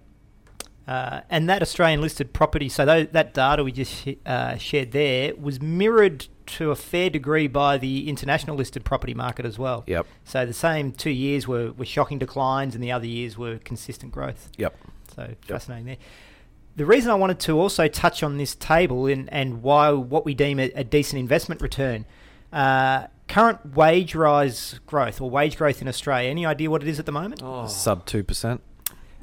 Uh, and that Australian listed property, so tho- that data we just sh- uh, shared there was mirrored to a fair degree by the international listed property market as well. Yep. So the same two years were, were shocking declines, and the other years were consistent growth. Yep. So fascinating there. The reason I wanted to also touch on this table and, and why what we deem a, a decent investment return, uh, current wage rise growth or wage growth in Australia. Any idea what it is at the moment? Oh. Sub two percent.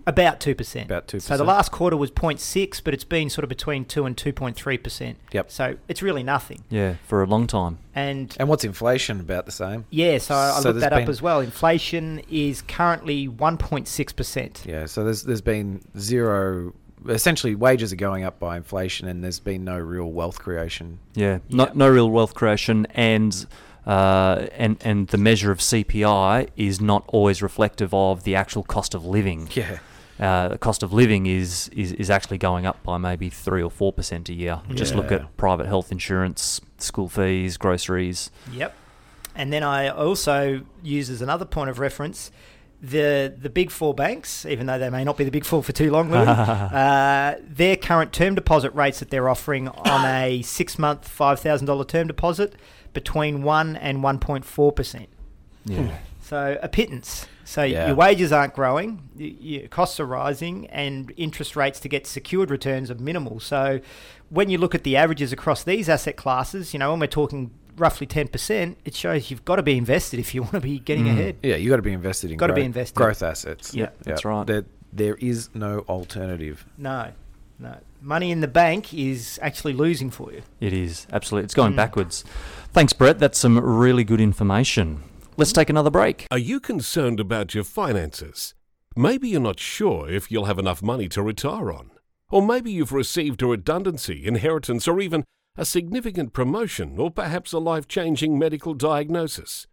About two percent. About So 2%. the last quarter was 0.6, but it's been sort of between two and two point three percent. Yep. So it's really nothing. Yeah, for a long time. And And what's inflation? About the same. yeah, so I So looked there's that up as well. Inflation is currently 1.6 percent. Yeah. So there's there's been zero. Essentially, wages are going up by inflation, and there's been no real wealth creation. Yeah, no, Yep. no real wealth creation, and uh, and and the measure of CPI is not always reflective of the actual cost of living. [LAUGHS] Yeah. Uh, the cost of living is, is is actually going up by maybe three or four percent a year. Just look at private health insurance, school fees, groceries. Yep. And then I also use as another point of reference the the big four banks, even though they may not be the big four for too long, Louis, [LAUGHS] uh, their current term deposit rates that they're offering on a six month five thousand dollar term deposit between one and one point four percent. Yeah, So a pittance. So Yeah. your wages aren't growing, y- your costs are rising, and interest rates to get secured returns are minimal. So when you look at the averages across these asset classes, you know, when we're talking roughly 10%, it shows you've got to be invested if you want to be getting Mm. ahead. Yeah. you've got to be invested in. Gotta be growth- invested. Growth assets. Yeah, that's right. There, there is no alternative. No, no. Money in the bank is actually losing for you. it is absolutely. It's going Mm. backwards. Thanks, Brett. That's some really good information. Let's take another break. Are you concerned about your finances? Maybe you're not sure if you'll have enough money to retire on. Or maybe you've received a redundancy, inheritance, or even a significant promotion, or perhaps a life changing medical diagnosis.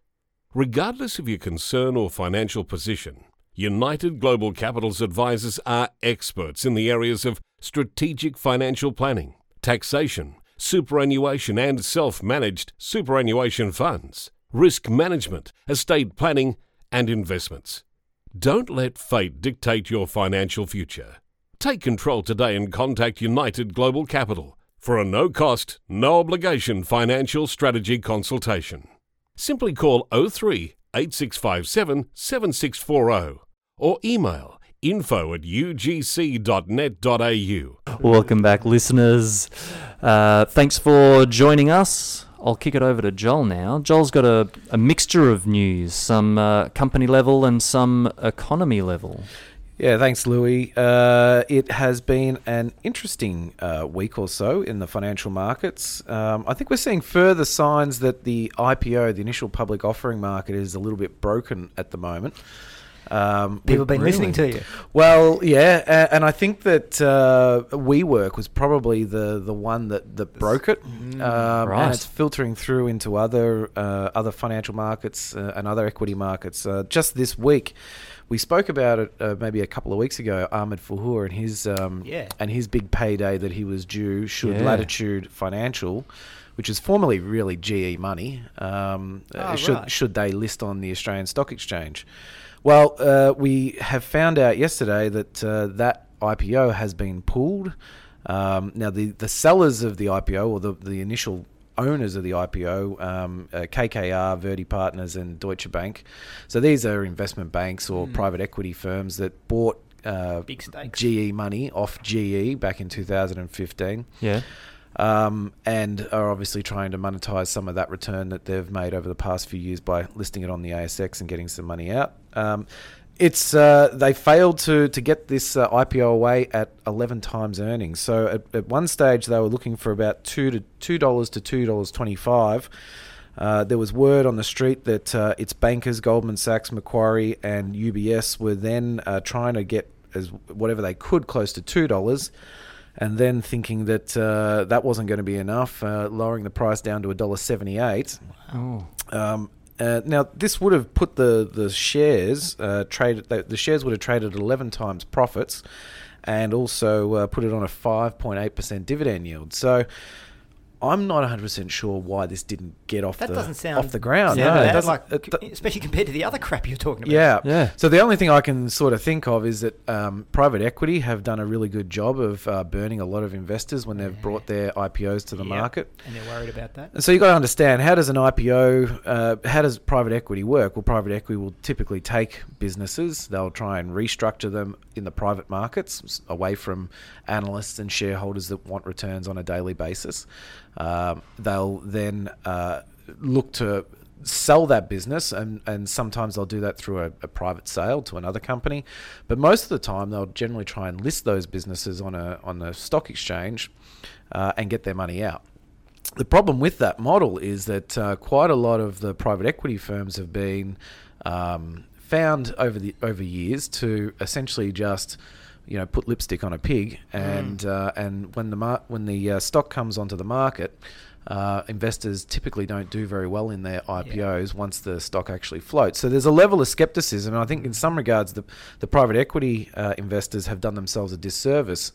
Regardless of your concern or financial position, United Global Capital's advisors are experts in the areas of strategic financial planning, taxation, superannuation and self managed superannuation funds, risk management, estate planning, and investments. Don't let fate dictate your financial future. Take control today and contact United Global Capital for a no cost, no obligation financial strategy consultation. Simply call 03 8657 7640 or email info at ugc.net.au. Welcome back, listeners. Uh, thanks for joining us. I'll kick it over to Joel now. Joel's got a, a mixture of news, some uh, company level and some economy level. Yeah, thanks, Louis. Uh, it has been an interesting uh, week or so in the financial markets. Um, I think we're seeing further signs that the IPO, the initial public offering market, is a little bit broken at the moment. Um, People have been listening to you. well, yeah, a- and I think that uh, WeWork was probably the, the one that, that broke it, um, Right. and it's filtering through into other uh, other financial markets uh, and other equity markets. Uh, just this week, we spoke about it uh, maybe a couple of weeks ago. Ahmed Fahour and his um, Yeah. and his big payday that he was due. Should Yeah. Latitude Financial. Which is formerly really GE Money. Um, Oh, should right. should they list on the Australian Stock Exchange? Well, uh, we have found out yesterday that uh, that IPO has been pulled. Um, now, the, the sellers of the IPO, or the, the initial owners of the IPO, um, uh, KKR, Varde Partners, and Deutsche Bank. So these are investment banks or private equity firms that bought uh, Big. GE money off GE back in 2015. Yeah. Um, and are obviously trying to monetize some of that return that they've made over the past few years by listing it on the ASX and getting some money out. Um, it's uh, they failed to to get this uh, IPO away at 11 times earnings. So at, at one stage they were looking for about two to two dollars to two dollars twenty five. Uh, there was word on the street that uh, its bankers, Goldman Sachs, Macquarie, and UBS, were then uh, trying to get as whatever they could close to two dollars, and then thinking that uh, that wasn't going to be enough, uh, lowering the price down to a dollar seventy eight. Oh. Um, uh, now this would have put the the shares uh, traded the, the shares would have traded eleven times profits, and also uh, put it on a five point eight percent dividend yield. So. I'm not 100% sure why this didn't get off That the doesn't sound off the ground. Yeah, No, it it doesn't- like, it do- especially compared to the other crap you're talking about. yeah. Yeah. So the only thing I can sort of think of is that um, private equity have done a really good job of uh, burning a lot of investors when they've brought their IPOs to the Yep. market. and they're worried about that. And so you got to understand how does an IPO, uh, how does private equity work? Well, private equity will typically take businesses, they'll try and restructure them in the private markets away from analysts and shareholders that want returns on a daily basis. Um, they'll then uh, look to sell that business and, and sometimes they'll do that through a, a private sale to another company. But most of the time they'll generally try and list those businesses on a on the stock exchange uh, and get their money out. The problem with that model is that uh, quite a lot of the private equity firms have been um, found over the over years to essentially just you know put lipstick on a pig and uh, and when the mar- when the uh, stock comes onto the market uh, investors typically don't do very well in their IPOs once the stock actually floats. So there's a level of skepticism, and I think in some regards the the private equity uh, investors have done themselves a disservice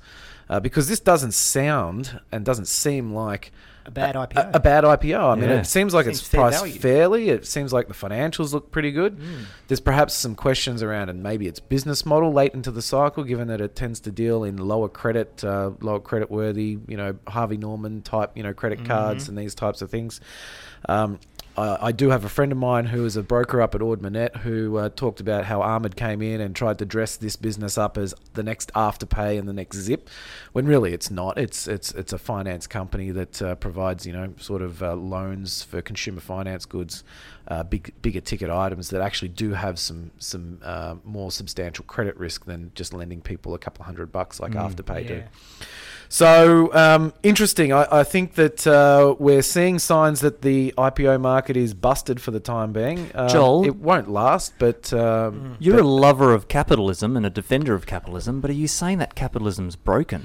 uh, because this doesn't sound and doesn't seem like A bad IPO. a bad IPO. I mean, Yeah. it seems like Seems it's fair priced value. Mm. fairly. It seems like the financials look pretty good. There's perhaps some questions around, and maybe its business model late into the cycle, given that it tends to deal in lower credit, uh, lower credit worthy, you know, Harvey Norman type, you know, credit cards Mm-hmm. and these types of things. Um, I I do have a friend of mine who is a broker up at Ord Minnett who uh, talked about how Ahmed came in and tried to dress this business up as the next Afterpay and the next Zip, when really it's not. It's it's it's a finance company that uh, provides you know sort of uh, loans for consumer finance goods, uh, big bigger ticket items that actually do have some some uh, more substantial credit risk than just lending people a couple hundred bucks like Afterpay do. Yeah. So um, interesting. I, I think that uh, we're seeing signs that the IPO market is busted for the time being. Um, Joel? it won't last, but um, You're but- a lover of capitalism and a defender of capitalism, but are you saying that capitalism's broken?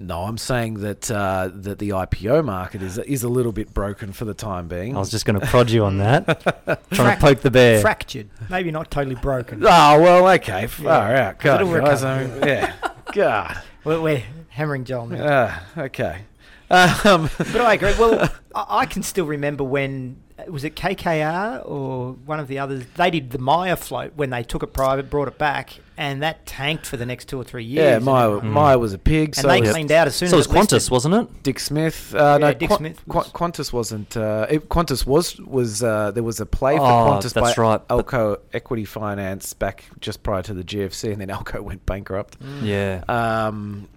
no. I'm saying that uh, that the IPO market is is a little bit broken for the time being. I was just going to prod you on that, [LAUGHS] trying Frac- to poke the bear. Fractured. Maybe not totally broken. Oh well, okay, far out. God, Little guys. I mean, yeah, [LAUGHS] God, We're, we're hammering Joel now. uh, okay. Um, [LAUGHS] But I agree. Well, I, I can still remember when was it KKR or one of the others? They did the Myer float when they took it private, brought it back, and that tanked for the next two or three years. yeah, And- Myer, Mm. Myer was a pig. and so they cleaned out as soon So as was it listed. Qantas, wasn't it? Dick Smith. Uh, no, Dick Qu- Smith Qu- was- Qantas wasn't. Uh, it, Qantas was was uh, there was a play for Oh, Qantas that's by right, but- Allco Equity Finance back just prior to the GFC, and then Allco went bankrupt. Mm. Yeah. Um,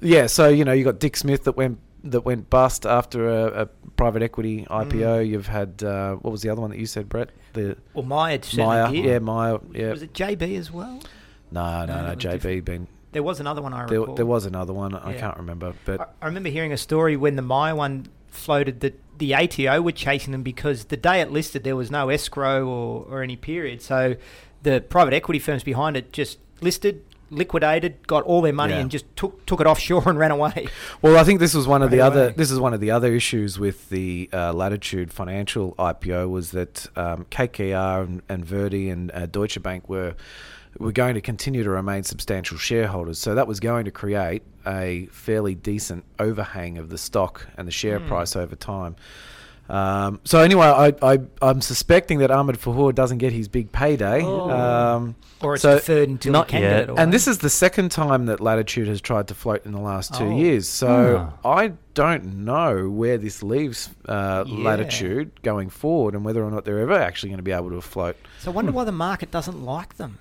yeah, so you know you got Dick Smith that went that went bust after a, a private equity IPO. You've had uh, what was the other one that you said, Brett? The Well, Myer, did. yeah, Myer, yeah. Was it JB as well? No, no, No, no. JB different. been There was another one I there. recall. There was another one. I can't remember, but I, I remember hearing a story when the Myer one floated that the ATO were chasing them because the day it listed there was no escrow or, or any period. So the private equity firms behind it just listed, liquidated, got all their money, Yeah. and just took took it offshore and ran away. Well, I think this was one of the Right other. This is one of the other issues with the uh, Latitude Financial IPO was that um, KKR and, and Varde and uh, Deutsche Bank were were going to continue to remain substantial shareholders. So that was going to create a fairly decent overhang of the stock and the share Hmm. price over time. Um, so anyway, I, I I'm suspecting that Ahmed Fahour doesn't get his big payday. Oh. Um, Or it's So- deferred until Not you can yet. get it. away. and this is the second time that Latitude has tried to float in the last two Oh. years. So Ah. I don't know where this leaves uh, Yeah. Latitude going forward and whether or not they're ever actually going to be able to float. so I wonder why the market doesn't like them.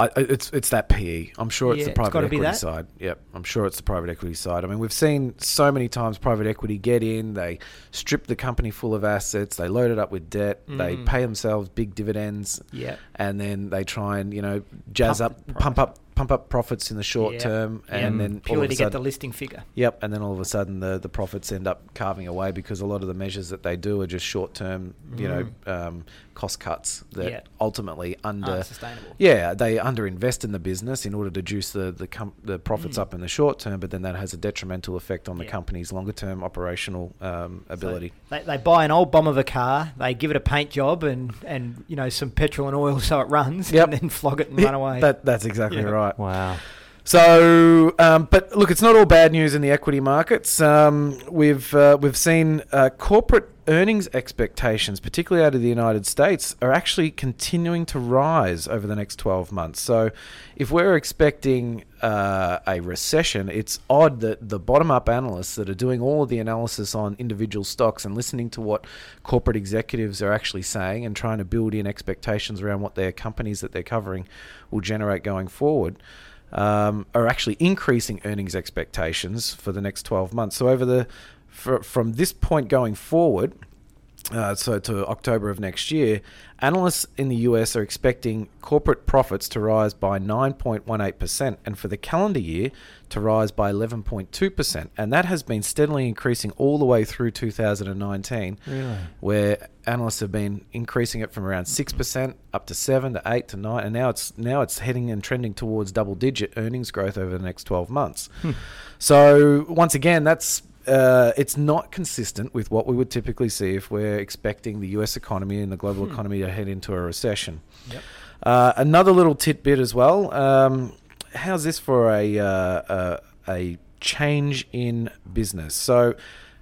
I, it's it's that PE. I'm sure it's Yeah, the private be equity that. side. Yep, I'm sure it's the private equity side. I mean, we've seen so many times private equity get in, they strip the company full of assets, they load it up with debt, they Mm. pay themselves big dividends, Yeah. and then they try and you know jazz Pump up, pump up, pump up profits in the short Yeah. term, and Mm. then Purely to get the listing figure. Yep, and then all of a sudden the, the profits end up carving away because a lot of the measures that they do are just short term, you know, um, cost cuts that Mm. Yeah. ultimately under yeah they underinvest in the business in order to juice the the, com- the profits Mm. up in the short term, but then that has a detrimental effect on the Yeah. company's longer term operational um, So ability. they, they buy an old bomb of a car, they give it a paint job and, and you know some petrol and oil [LAUGHS] so it runs, Yep. and then flog it and [LAUGHS] run away. That that's exactly Yeah. Right. Wow. So, um, but look, it's not all bad news in the equity markets. Um, we've uh, we've seen uh, corporate earnings expectations, particularly out of the United States, are actually continuing to rise over the next twelve months. So, if we're expecting uh, a recession, it's odd that the bottom-up analysts that are doing all of the analysis on individual stocks and listening to what corporate executives are actually saying and trying to build in expectations around what their companies that they're covering will generate going forward um, are actually increasing earnings expectations for the next 12 months. So over the fr from this point going forward, uh, so to October of next year, analysts in the US are expecting corporate profits to rise by 9.18% and for the calendar year to rise by 11.2%. And that has been steadily increasing all the way through 2019 Really? where analysts have been increasing it from around six percent up to seven to eight to nine, and now it's now it's heading and trending towards double-digit earnings growth over the next twelve months. So once again, that's uh, it's not consistent with what we would typically see if we're expecting the U.S. economy and the global economy to head into a recession. Yep. Uh, another little tidbit as well. Um, how's this for a, uh, uh, a change in business? So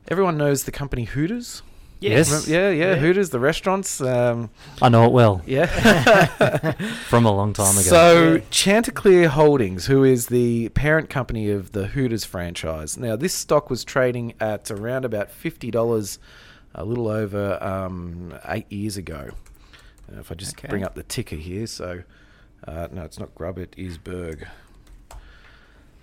everyone knows the company Hooters. Yes. Remember- yeah, yeah, Yeah. Hooters, the restaurants. Um, I know it well yeah. [LAUGHS] from a long time ago. So Yeah. Chanticleer Holdings, who is the parent company of the Hooters franchise. Now, this stock was trading at around about fifty dollars, a little over um, eight years ago. Uh, if I just Okay. bring up the ticker here, so uh, no, it's not Grub, it is Berg.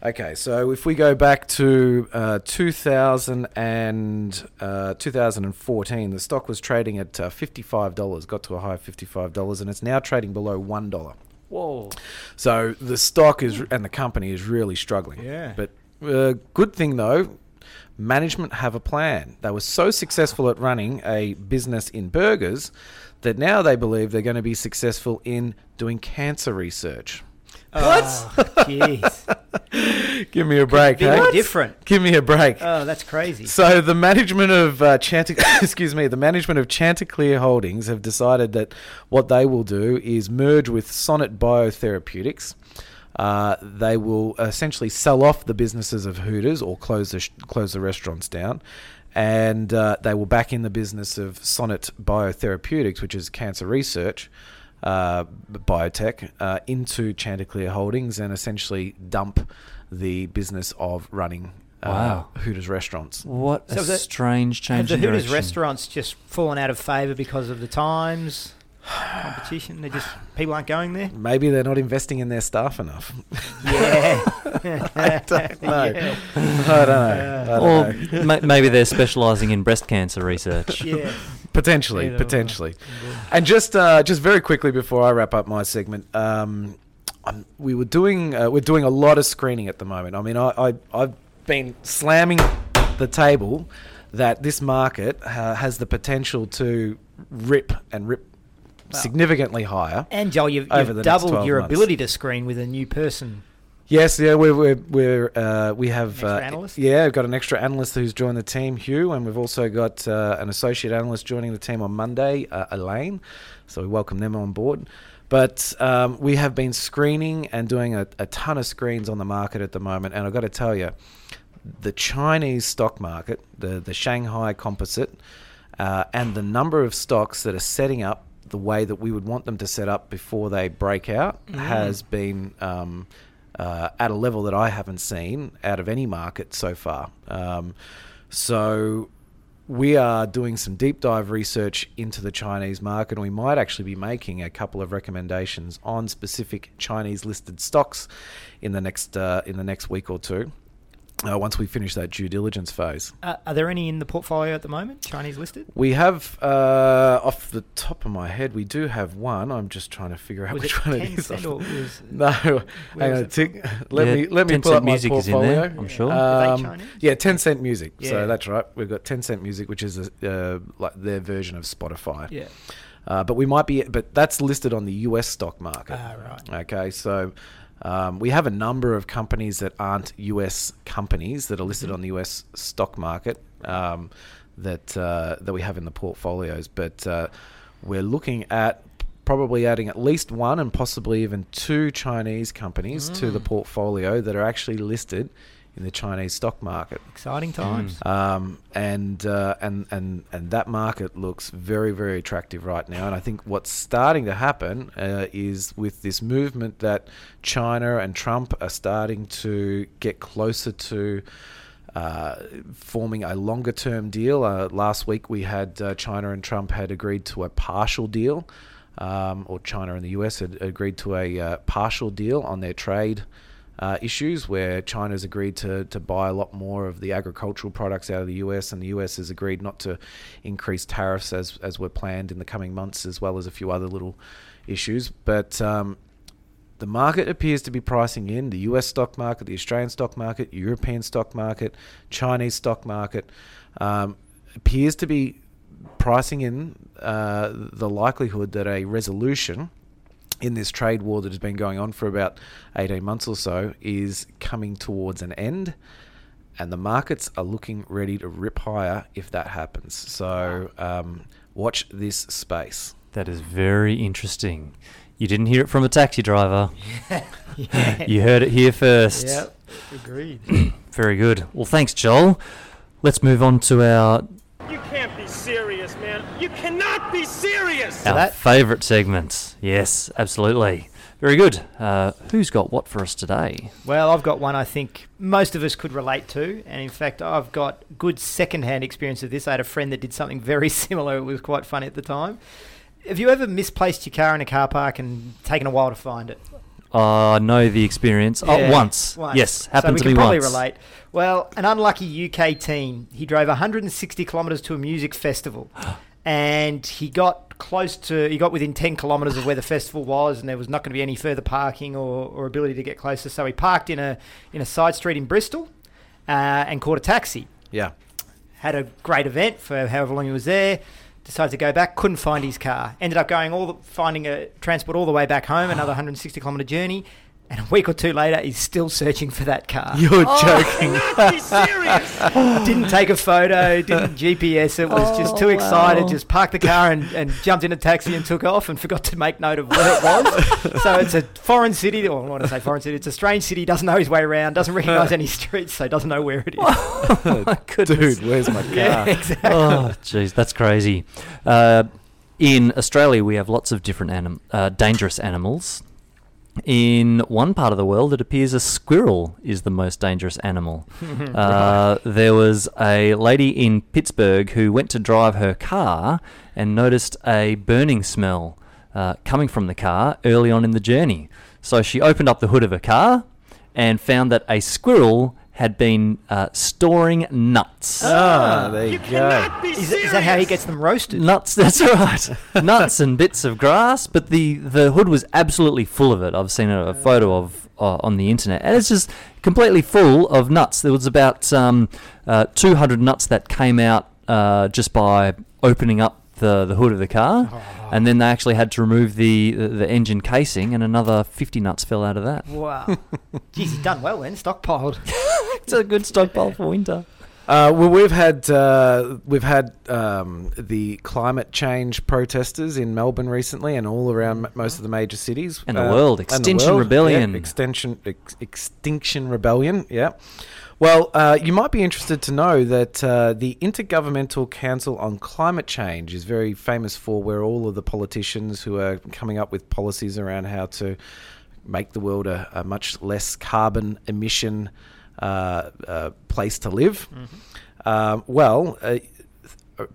Okay, so if we go back to uh, 2000 and uh, 2014, the stock was trading at uh, $55, got to a high of $55, and it's now trading below $1. Whoa. So the stock is and the company is really struggling. Yeah. But uh, good thing though, management have a plan. They were so successful at running a business in burgers that now they believe they're going to be successful in doing cancer research. What? Jeez. [LAUGHS] Give me a break, Be hey? different. Give me a break. Oh, that's crazy. So the management of uh, Chantic- [COUGHS] excuse me, the management of Chanticleer Holdings have decided that what they will do is merge with Sonnet Biotherapeutics. Uh, they will essentially sell off the businesses of Hooters or close the sh- close the restaurants down, and uh, they will back in the business of Sonnet Biotherapeutics, which is cancer research. Uh, biotech uh, into Chanticleer Holdings and essentially dump the business of running uh, Wow. Hooters restaurants. What a So the- strange Have change the in Hooters direction. restaurants just fallen out of favour because of the times, competition? They just people aren't going there. Maybe they're not investing in their staff enough. Yeah. [LAUGHS] I don't [LAUGHS] know. Yeah. I don't know. I don't. Or ma- maybe they're specialising in breast cancer research. Yeah. Potentially, Either potentially. And just uh, just very quickly before I wrap up my segment, um, I'm, we were doing uh, we're doing a lot of screening at the moment. I mean, I, I I've been slamming the table that this market uh, has the potential to rip and rip Wow. significantly higher. And Joel, you've, you've doubled your months. ability to screen with a new person. Yes, yeah, we're we're, we're uh, we have uh, analyst? Yeah, we've got an extra analyst who's joined the team, Hugh, and we've also got uh, an associate analyst joining the team on Monday, uh, Elaine. So we welcome them on board. But um, we have been screening and doing a, a ton of screens on the market at the moment, and I've got to tell you, the Chinese stock market, the the Shanghai Composite, uh, and the number of stocks that are setting up the way that we would want them to set up before they break out Mm. has been um, uh, at a level that I haven't seen out of any market so far. Um, so we are doing some deep dive research into the Chinese market, and we might actually be making a couple of recommendations on specific Chinese listed stocks in the next uh, in the next week or two. Uh, once we finish that due diligence phase, Uh, are there any in the portfolio at the moment, Chinese listed? we have uh, off the top of my head, we do have one. I'm just trying to figure out Was which it one it is. Or was [LAUGHS] No, hang on. it Tick, let Yeah, me let me pull Tencent up my Music is in portfolio. there, I'm sure. Are they Um, yeah, Tencent Music. Yeah. So that's right. We've got Tencent Music, which is a, uh, like their version of Spotify. Yeah. Uh, but we might be, but that's listed on the U.S. stock market. Ah, right. Okay, so um, we have a number of companies that aren't U.S. companies that are listed Mm-hmm. on the U.S. stock market um, that uh, that we have in the portfolios, but uh, we're looking at probably adding at least one and possibly even two Chinese companies to Mm. the portfolio that are actually listed in the Chinese stock market. Exciting times. Um, and uh, and and and that market looks very very attractive right now. And I think what's starting to happen uh, is with this movement that China and Trump are starting to get closer to. Uh, forming a longer term deal. Uh, last week we had uh, China and Trump had agreed to a partial deal, um, or China and the US had agreed to a uh, partial deal on their trade uh, issues where China's agreed to, to buy a lot more of the agricultural products out of the US, and the US has agreed not to increase tariffs as, as were planned in the coming months, as well as a few other little issues. But um, the market appears to be pricing in the US stock market, the Australian stock market, European stock market, Chinese stock market, um, appears to be pricing in uh, the likelihood that a resolution in this trade war that has been going on for about 18 months or so is coming towards an end. And the markets are looking ready to rip higher if that happens. So um, watch this space. That is very interesting. You didn't hear it from a taxi driver. [LAUGHS] yeah. You heard it here first. Yep. Agreed. [CLEARS THROAT] Very good. Well, thanks, Joel. Let's move on to our our that- favourite segment. Yes, absolutely. Very good. Uh, who's got what for us today? Well, I've got one I think most of us could relate to, and in fact, I've got good second-hand experience of this. I had a friend that did something [LAUGHS] very similar. It was quite funny at the time. Have you ever misplaced your car in a car park and taken a while to find it? I know the experience. Yeah, oh, once. once. Yes, happened so to we me can probably once. relate. Well, an unlucky UK teen. He drove 160 kilometres to a music festival, [GASPS] and he got close to. He got within 10 kilometres of where the festival was, and there was not going to be any further parking or, or ability to get closer. So he parked in a in a side street in Bristol, uh, and caught a taxi. Yeah. Had a great event for however long he was there. Decided to go back, couldn't find his car. Ended up going all the, finding a transport all the way back home, another 160 kilometre journey. And a week or two later, he's still searching for that car. You're Oh. joking. [LAUGHS] Cannot be serious. [LAUGHS] didn't take a photo, didn't GPS it, was just too Oh, excited, just parked the car and, and jumped in a taxi and took off and forgot to make note of where it was. [LAUGHS] so it's a foreign city, or I want to say foreign city, it's a strange city, doesn't know his way around, doesn't recognise any streets, so doesn't know where it is. Oh, my goodness. Dude, where's my car? yeah, exactly. oh, jeez, that's crazy. Uh, in Australia, we have lots of different anim- uh, dangerous animals. In one part of the world, it appears a squirrel is the most dangerous animal. [LAUGHS] uh, there was a lady in Pittsburgh who went to drive her car and noticed a burning smell uh, coming from the car early on in the journey. So she opened up the hood of her car and found that a squirrel had been uh, storing nuts. Ah, there you You go. be Is, is that how he gets them roasted? Nuts, that's right. [LAUGHS] Nuts and bits of grass, but the, the hood was absolutely full of it. I've seen a, a photo of uh, on the internet, and it's just completely full of nuts. There was about um, uh, 200 nuts that came out uh, just by opening up the, the hood of the car, oh. and then they actually had to remove the, the, the engine casing, and another 50 nuts fell out of that. Wow. [LAUGHS] Jeez, he's done well then, stockpiled. [LAUGHS] It's a good stockpile for winter. Uh, well, we've had uh, we've had um, the climate change protesters in Melbourne recently, and all around m- most of the major cities And the Uh, world. and the Extinction world, Rebellion. yeah, extension, ex- extinction rebellion. Yeah. Well, uh, you might be interested to know that uh, the Intergovernmental Council on Climate Change is very famous for where all of the politicians who are coming up with policies around how to make the world a, a much less carbon emission uh, uh, Uh, uh, place to live. Mm-hmm. Um, well, uh,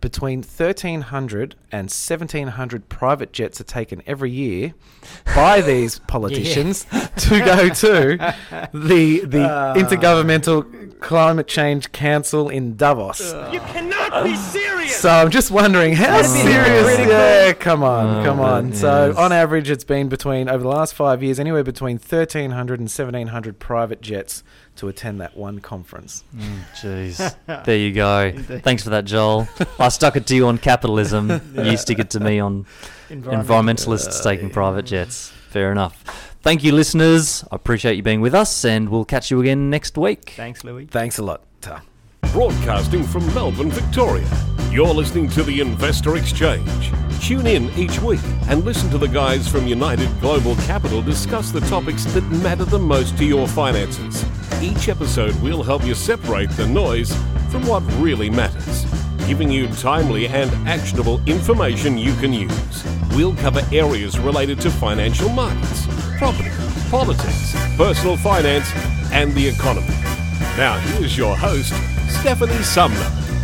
between 1,300 and 1,700 private jets are taken every year by [LAUGHS] these politicians [LAUGHS] to go to the the uh. Intergovernmental Climate Change Council in Davos. You cannot be serious. So I'm just wondering how serious. Yeah, come on, Oh, come on. but So yes. on average, it's been between over the last five years, anywhere between 1,300 and 1,700 private jets to attend that one conference. Mm, jeez. there you go. [LAUGHS] Thanks for that, Joel. I stuck it to you on capitalism. [LAUGHS] You stick it to me on environmentalists uh, taking private jets. Fair enough. Thank you, listeners. I appreciate you being with us, and we'll catch you again next week. Thanks, Louis. Thanks a lot. Ta. Broadcasting from Melbourne, Victoria. You're listening to the Investor Exchange. Tune in each week and listen to the guys from United Global Capital discuss the topics that matter the most to your finances. Each episode will help you separate the noise from what really matters, giving you timely and actionable information you can use. We'll cover areas related to financial markets, property, politics, personal finance, and the economy. Now, here's your host, Stephanie Sumner.